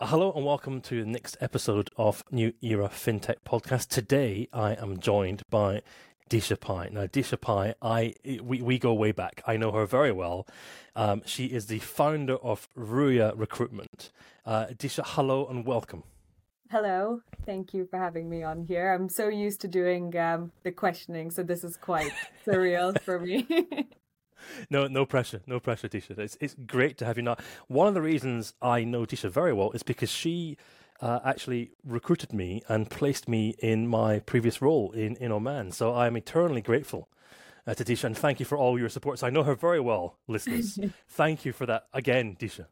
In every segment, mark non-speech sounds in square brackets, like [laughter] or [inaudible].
Hello and welcome to the next episode of New Era FinTech Podcast. Today I am joined by Disha Pai. Now, Disha Pai, I we, we go way back. I know her very well. Um, she is the founder of Ruya Recruitment. Uh, Disha, hello and welcome. Hello, thank you for having me on here. I'm so used to doing um, the questioning, so this is quite surreal for me. [laughs] [laughs] no, no pressure, no pressure, Disha. It's it's great to have you now. One of the reasons I know Disha very well is because she uh, actually recruited me and placed me in my previous role in in Oman. So I am eternally grateful. Uh, to Disha, and thank you for all your support. So I know her very well, listeners. [laughs] thank you for that again, Disha.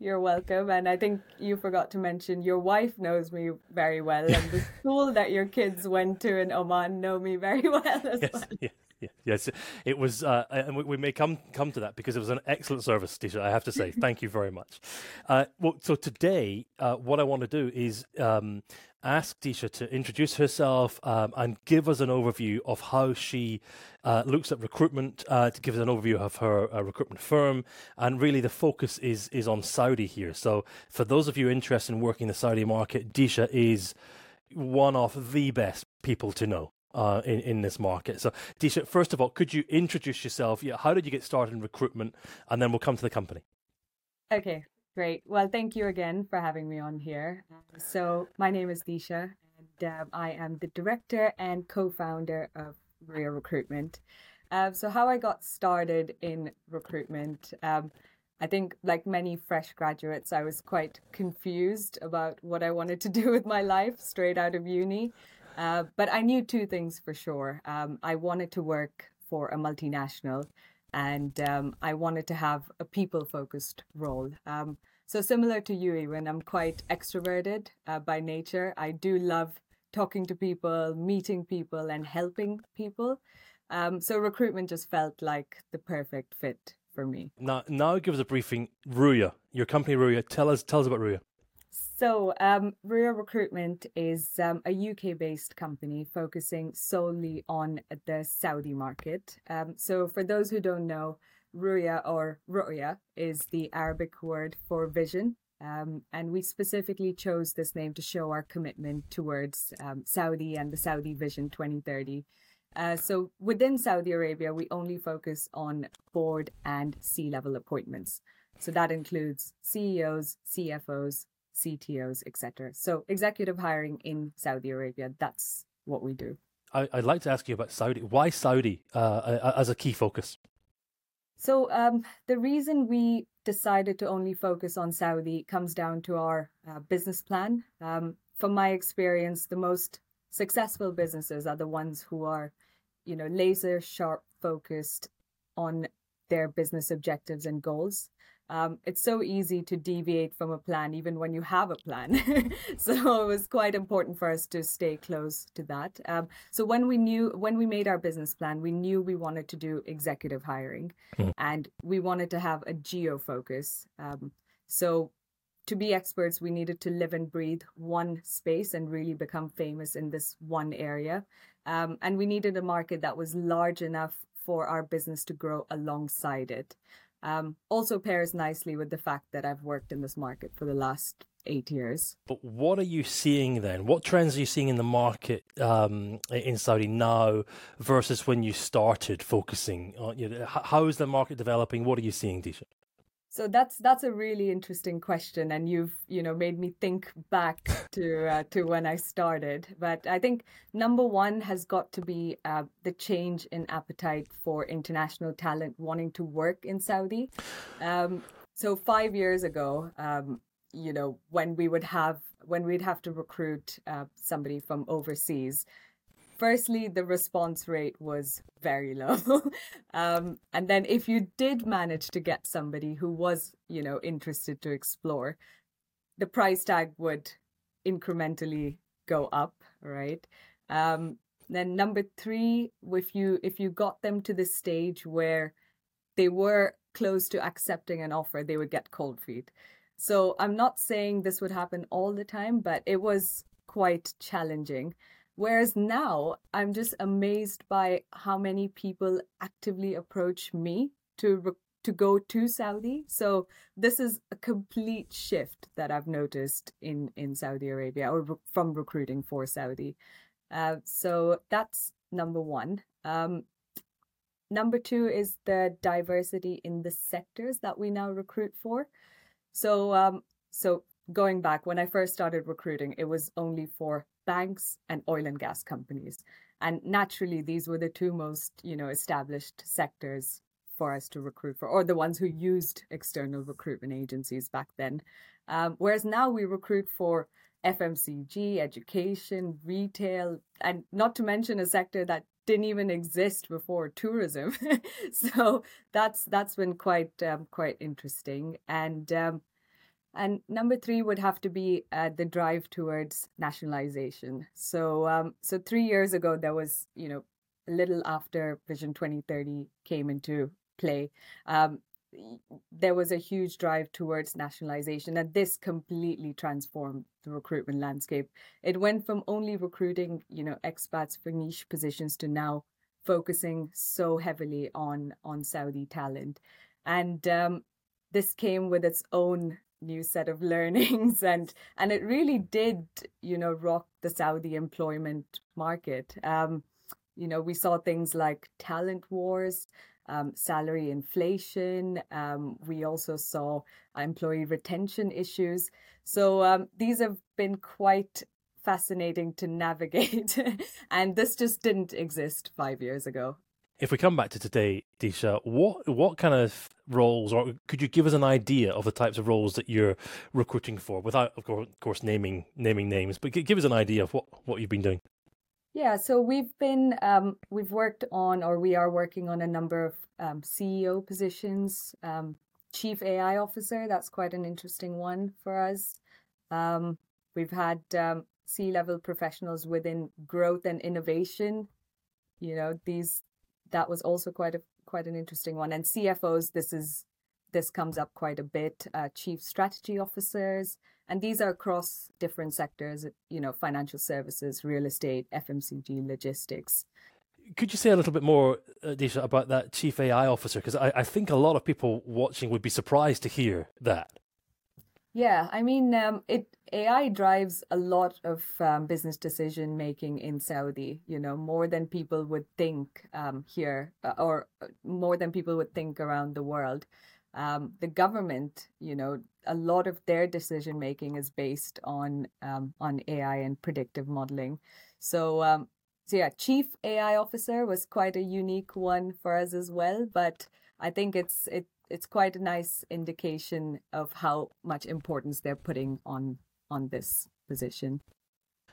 You're welcome. And I think you forgot to mention your wife knows me very well, and the [laughs] school that your kids went to in Oman know me very well as yes, well. Yeah [laughs] yes, it was, uh, and we, we, may come come to that because it was an excellent service, Disha. I have to say, thank you very much. Uh, well, so today, uh, what I want to do is um, ask Disha to introduce herself um, and give us an overview of how she uh, looks at recruitment, uh, to give us an overview of her uh, recruitment firm, and really the focus is is on Saudi here. So, for those of you interested in working the Saudi market, Disha is one of the best people to know uh, in in this market. So, Disha, first of all, could you introduce yourself? Yeah, how did you get started in recruitment, and then we'll come to the company. Okay, great. Well, thank you again for having me on here. So, my name is Disha, and um, I am the director and co-founder of Ruya Recruitment. Uh, so, how I got started in recruitment. Um, I think, like many fresh graduates, I was quite confused about what I wanted to do with my life straight out of uni. Uh, but I knew two things for sure. Um, I wanted to work for a multinational and um, I wanted to have a people focused role. Um, so, similar to you, Ewan, I'm quite extroverted uh, by nature. I do love talking to people, meeting people, and helping people. Um, so, recruitment just felt like the perfect fit for me. Now, now give us a briefing. Ruya, your company Ruya. Tell us, tell us about Ruya. So, um, Ruya Recruitment is um, a UK based company focusing solely on the Saudi market. Um, so, for those who don't know, Ruya or Ru'ya is the Arabic word for vision. Um, and we specifically chose this name to show our commitment towards um, Saudi and the Saudi Vision 2030. Uh, so, within Saudi Arabia, we only focus on board and C level appointments. So, that includes CEOs, CFOs, CTOs, etc. So executive hiring in Saudi Arabia, that's what we do. I, would like to ask you about Saudi. Why Saudi uh, as a key focus? So um, the reason we decided to only focus on Saudi comes down to our uh, business plan. Um, from my experience, the most successful businesses are the ones who are, you know, laser sharp focused on their business objectives and goals um, it's so easy to deviate from a plan even when you have a plan. [laughs] So it was quite important for us to stay close to that. Um, so when we knew when we made our business plan we knew we wanted to do executive hiring mm. and we wanted to have a geo focus. Um, so to be experts we needed to live and breathe one space and really become famous in this one area. Um, and we needed a market that was large enough for our business to grow alongside it um, also pairs nicely with the fact that I've worked in this market for the last eight years. But what are you seeing then? What trends are you seeing in the market um, in Saudi now versus when you started focusing on? You know, how is the market developing? What are you seeing, Disha? So that's that's a really interesting question, and you've you know made me think back to uh, to when I started. But I think number one has got to be uh, the change in appetite for international talent wanting to work in Saudi. Um, so five years ago, um, you know, when we would have when we'd have to recruit uh, somebody from overseas, firstly, the response rate was very low. [laughs] um, and then if you did manage to get somebody who was, you know, interested to explore, the price tag would incrementally go up, right? Um, then number three, if you if you got them to the stage where they were close to accepting an offer, they would get cold feet. So I'm not saying this would happen all the time, but it was quite challenging. Whereas now I'm just amazed by how many people actively approach me to to go to Saudi. So this is a complete shift that I've noticed in in Saudi Arabia or from recruiting for Saudi. Uh, so that's number one. Um, number two is the diversity in the sectors that we now recruit for. So um, so going back when I first started recruiting, it was only for banks and oil and gas companies. And naturally, these were the two most, you know, established sectors for us to recruit for, or the ones who used external recruitment agencies back then. Um, whereas now we recruit for FMCG, education, retail, and not to mention a sector that didn't even exist before tourism. [laughs] so that's that's been quite um, quite interesting. And um, and number three would have to be uh, the drive towards nationalization. So, um, so three years ago, there was, you know, a little after Vision 2030 came into play, um, there was a huge drive towards nationalization, and this completely transformed the recruitment landscape. It went from only recruiting, you know, expats for niche positions to now focusing so heavily on on Saudi talent, and um, this came with its own new set of [laughs] learnings and and it really did you know rock the saudi employment market. Um you know we saw things like talent wars um, salary inflation um, we also saw employee retention issues. So um, these have been quite fascinating to navigate [laughs] and this just didn't exist five years ago if we come back to today, Disha, what what kind of roles, or could you give us an idea of the types of roles that you're recruiting for, without, of course, of course naming naming names, but give us an idea of what what you've been doing. Yeah, so we've been um, we've worked on, or we are working on a number of um, CEO positions, um, chief AI officer. That's quite an interesting one for us. Um, we've had um, C level professionals within growth and innovation. You know, these that was also quite a quite an interesting one. And CFOs, this is this comes up quite a bit. Uh, chief strategy officers, and these are across different sectors. You know, financial services, real estate, FMCG, logistics. Could you say a little bit more, uh, Disha, about that chief AI officer? Because I, I think a lot of people watching would be surprised to hear that. Yeah, I mean, um, it AI drives a lot of um, business decision making in Saudi. You know, more than people would think um, here, uh, or uh, more than people would think around the world. Um, the government, you know, a lot of their decision making is based on um, on AI and predictive modeling. So, um, so yeah, chief AI officer was quite a unique one for us as well. But I think it's it it's quite a nice indication of how much importance they're putting on on this position.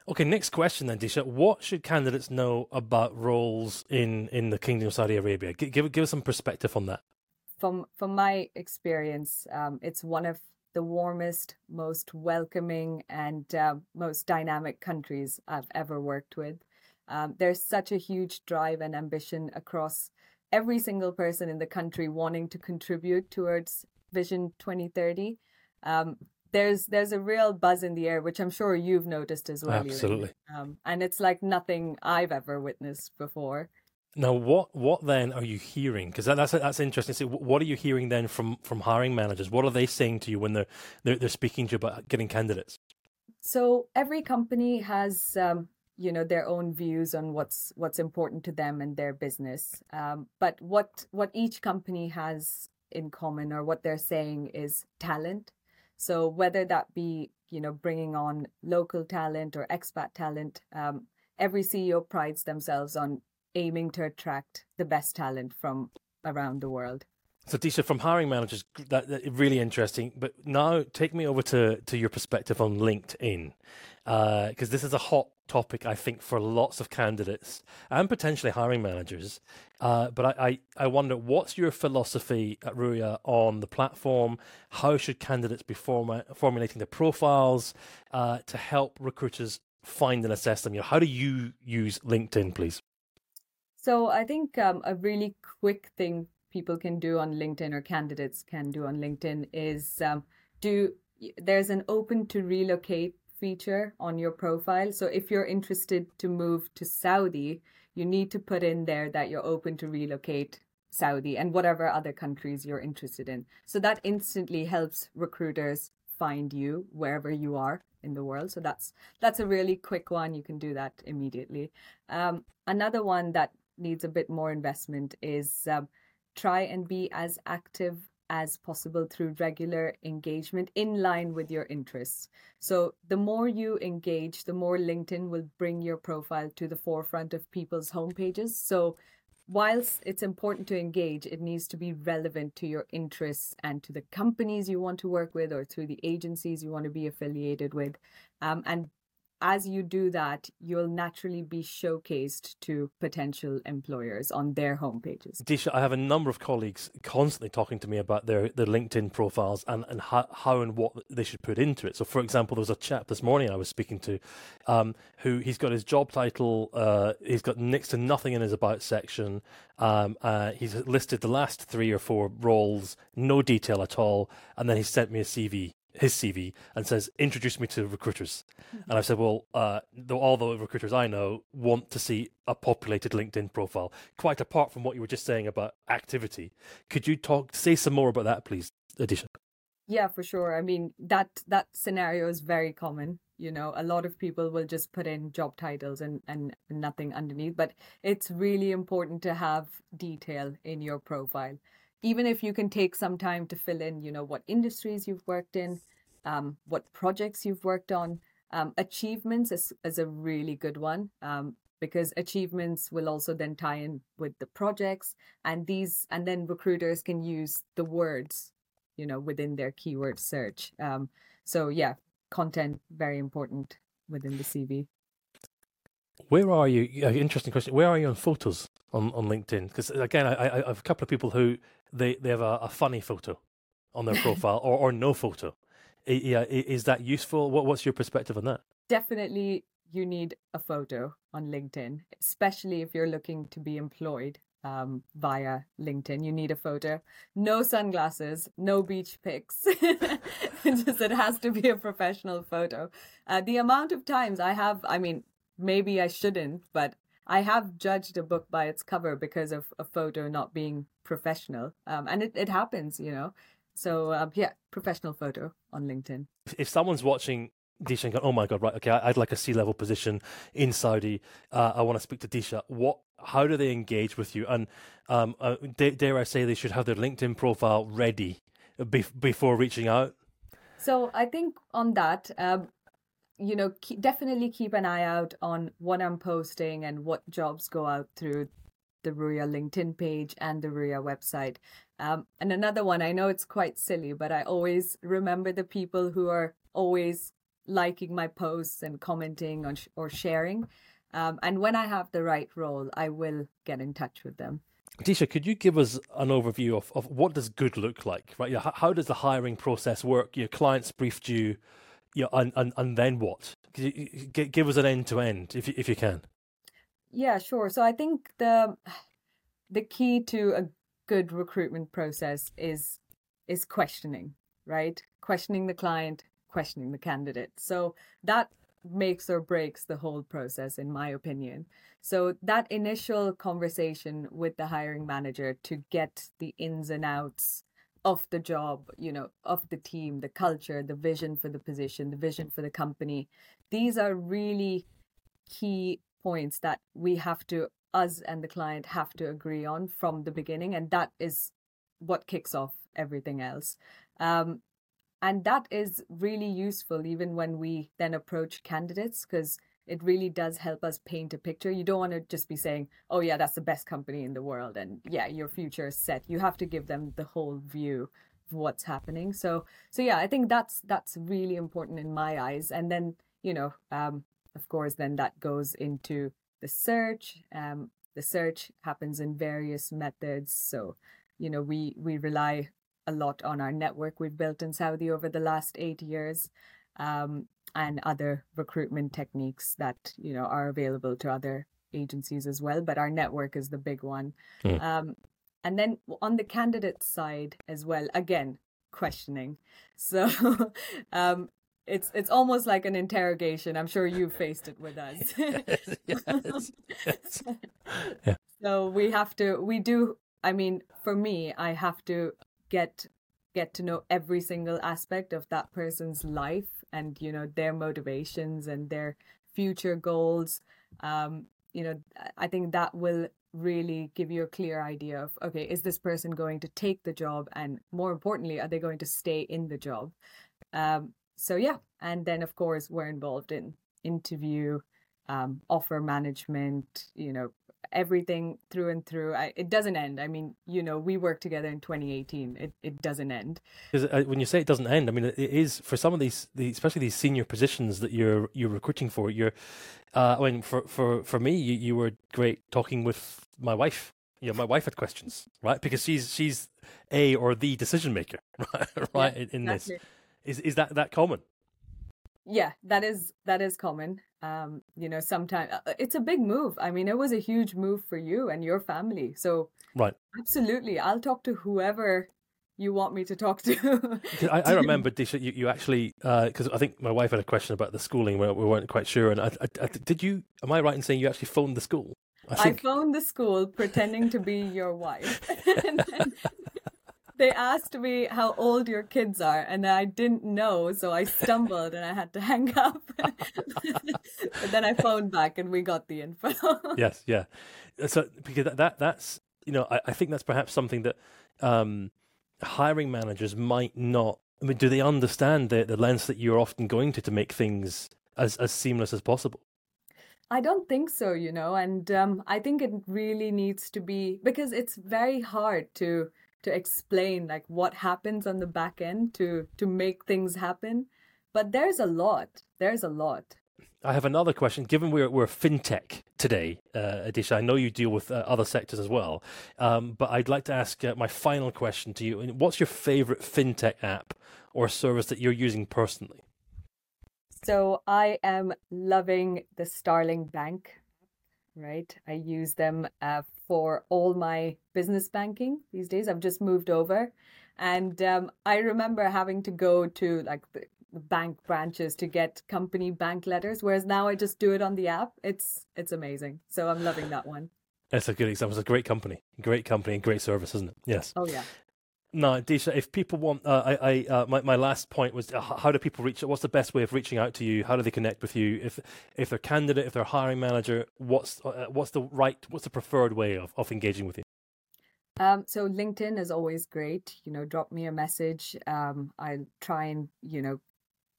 Okay, next question then, Disha. What should candidates know about roles in, in the Kingdom of Saudi Arabia? Give, give, give us some perspective on that. From from my experience, um, it's one of the warmest, most welcoming, and uh, most dynamic countries I've ever worked with. Um, there's such a huge drive and ambition across every single person in the country wanting to contribute towards Vision 2030. Um, there's there's a real buzz in the air, which I'm sure you've noticed as well. Absolutely. Um, and it's like nothing I've ever witnessed before. Now, what what then are you hearing? Because that, that's that's interesting. So what are you hearing then from from hiring managers? What are they saying to you when they're they're, they're speaking to you about getting candidates? So every company has um, you know their own views on what's what's important to them and their business um, but what what each company has in common or what they're saying is talent so whether that be you know bringing on local talent or expat talent um, every ceo prides themselves on aiming to attract the best talent from around the world so, Disha, from hiring managers, that, that really interesting. But now, take me over to to your perspective on LinkedIn, because uh, this is a hot topic, I think, for lots of candidates and potentially hiring managers. Uh, but I, I, I, wonder, what's your philosophy at Ruya on the platform? How should candidates be form- formulating their profiles uh, to help recruiters find and assess them? You know, how do you use LinkedIn, please? So, I think um, a really quick thing people can do on LinkedIn or candidates can do on LinkedIn is um, do there's an open to relocate feature on your profile. So if you're interested to move to Saudi, you need to put in there that you're open to relocate Saudi and whatever other countries you're interested in. So that instantly helps recruiters find you wherever you are in the world. So that's that's a really quick one. You can do that immediately. Um, another one that needs a bit more investment is um, try and be as active as possible through regular engagement in line with your interests. So, the more you engage, the more LinkedIn will bring your profile to the forefront of people's homepages. So, whilst it's important to engage, it needs to be relevant to your interests and to the companies you want to work with or to the agencies you want to be affiliated with. Um, and as you do that, you'll naturally be showcased to potential employers on their homepages. Disha, I have a number of colleagues constantly talking to me about their, their LinkedIn profiles and, and how, how and what they should put into it. So, for example, there was a chap this morning I was speaking to um, who he's got his job title, uh, he's got next to nothing in his about section. Um, uh, he's listed the last three or four roles, no detail at all, and then he sent me a CV his CV and says, "Introduce me to recruiters." Mm-hmm. And I said, "Well, uh, all the recruiters I know want to see a populated LinkedIn profile. Quite apart from what you were just saying about activity, could you talk say some more about that, please, Adisha?" Yeah, for sure. I mean that that scenario is very common. You know, a lot of people will just put in job titles and and nothing underneath, but it's really important to have detail in your profile even if you can take some time to fill in, you know, what industries you've worked in, um, what projects you've worked on. Um, achievements is, is a really good one um, because achievements will also then tie in with the projects and these, and then recruiters can use the words, you know, within their keyword search. Um, so yeah, content very important within the CV. Where are you? interesting question. Where are you on photos on, on LinkedIn? Because again, I, I, have a couple of people who they, they have a, a funny photo on their [laughs] profile or, or no photo. Yeah, is that useful? What, what's your perspective on that? Definitely, you need a photo on LinkedIn, especially if you're looking to be employed um, via LinkedIn. You need a photo. No sunglasses, no beach pics. [laughs] just it has to be a professional photo. Uh, the amount of times I have, I mean, maybe I shouldn't, but I have judged a book by its cover because of a photo not being professional. Um, and it, it happens, you know. So, um, yeah, professional photo on LinkedIn. If someone's watching Disha and going, oh my God, right, okay, I'd like a C level position in Saudi. Uh, I want to speak to Disha. What, how do they engage with you? And um, uh, dare, dare I say they should have their LinkedIn profile ready be- before reaching out? So I think on that, um, you know, keep, definitely keep an eye out on what I'm posting and what jobs go out through the Ruya LinkedIn page and the Ruya website. Um, and another one, I know it's quite silly, but I always remember the people who are always liking my posts and commenting on sh- or sharing. Um, and when I have the right role, I will get in touch with them. Disha, could you give us an overview of, of what does good look like? Right, how, how does the hiring process work? Your clients briefed you yeah, and, and, and then what? Give us an end to end, if you, if you can. Yeah, sure. So I think the the key to a good recruitment process is is questioning, right? Questioning the client, questioning the candidate. So that makes or breaks the whole process, in my opinion. So that initial conversation with the hiring manager to get the ins and outs of the job, you know, of the team, the culture, the vision for the position, the vision for the company. These are really key points that we have to, us and the client have to agree on from the beginning. And that is what kicks off everything else. Um, and that is really useful even when we then approach candidates because it really does help us paint a picture. You don't want to just be saying, oh, yeah, that's the best company in the world. And yeah, your future is set. You have to give them the whole view of what's happening. So, so yeah, I think that's, that's really important in my eyes. And then, you know, um, of course, then that goes into the search. Um, the search happens in various methods. So, you know, we, we rely a lot on our network we've built in Saudi over the last eight years. Um, and other recruitment techniques that you know are available to other agencies as well but our network is the big one mm. um, and then on the candidate side as well again questioning [laughs] so um, it's it's almost like an interrogation i'm sure you faced it with us [laughs] yes, yes. [laughs] yeah. so we have to we do I mean, for me, I have to get get to know every single aspect of that person's life and you know their motivations and their future goals um, you know i think that will really give you a clear idea of okay is this person going to take the job? And more importantly are they going to stay in the job? Um, so yeah. And then of course we're involved in interview um, offer management you know everything through and through. I, it doesn't end. I mean, you know, we worked together in 2018. It it doesn't end. Because uh, when you say it doesn't end, I mean, it is for some of these, the, especially these senior positions that you're you're recruiting for. You're, uh, I mean, for for for me, you, you were great talking with my wife. You know, my wife had questions, right? Because she's she's a or the decision maker, right? [laughs] right yeah, in, in exactly. this, is is that that common? Yeah that is that is common. Um you know sometimes uh, it's a big move. I mean it was a huge move for you and your family. So right. absolutely i'll talk to whoever you want me to talk to. [laughs] I, I, remember Disha, you, you actually because uh, i think my wife had a question about the schooling where we weren't quite sure and I, I, I, did you am i right in saying you actually phoned the school? I, think... I phoned the school pretending to be your wife. [laughs] And then they asked me how old your kids are, and I didn't know, so I stumbled and I had to [laughs] hang up. [laughs] but then I phoned back, and we got the info. [laughs] yes, yeah. So because that, that that's you know I, I think that's perhaps something that um, hiring managers might not. I mean, do they understand the the lengths that you're often going to to make things as as seamless as possible? I don't think so, you know, and um, I think it really needs to be because it's very hard to to explain like what happens on the back end to to make things happen but there's a lot there's a lot I have another question. Given we're we're fintech today, uh, Adisha, I know you deal with uh, other sectors as well, um, but I'd like to ask uh, my final question to you. What's your favorite fintech app or service that you're using personally? So I am loving the Starling Bank. Right, I use them uh, for all my business banking these days. I've just moved over. And um, I remember having to go to like the bank branches to get company bank letters, whereas now I just do it on the app. It's it's amazing. So I'm loving that one. That's a good example. It's a great company, great company, and great service, isn't it? Yes. Oh yeah. No, Disha, if people want, uh, I, I uh, my, my last point was uh, how do people reach? What's the best way of reaching out to you? How do they connect with you? If if they're candidate, if they're hiring manager, what's uh, what's the right, what's the preferred way of, of engaging with you? Um, so LinkedIn is always great. You know, drop me a message. Um, I'll try and you know,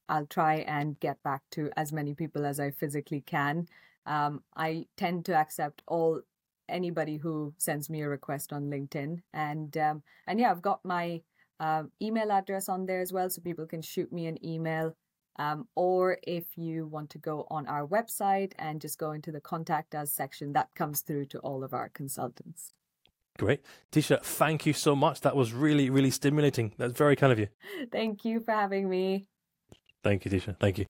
I'll try and get back to as many people as I physically can. Um, I tend to accept all anybody who sends me a request on LinkedIn. And um, and yeah, I've got my uh, email address on there as well, so people can shoot me an email. Um, or if you want to go on our website and just go into the contact us section, that comes through to all of our consultants. Great. Disha, thank you so much. That was really, really stimulating. That's very kind of you. [laughs] Thank you for having me. Thank you, Disha. Thank you.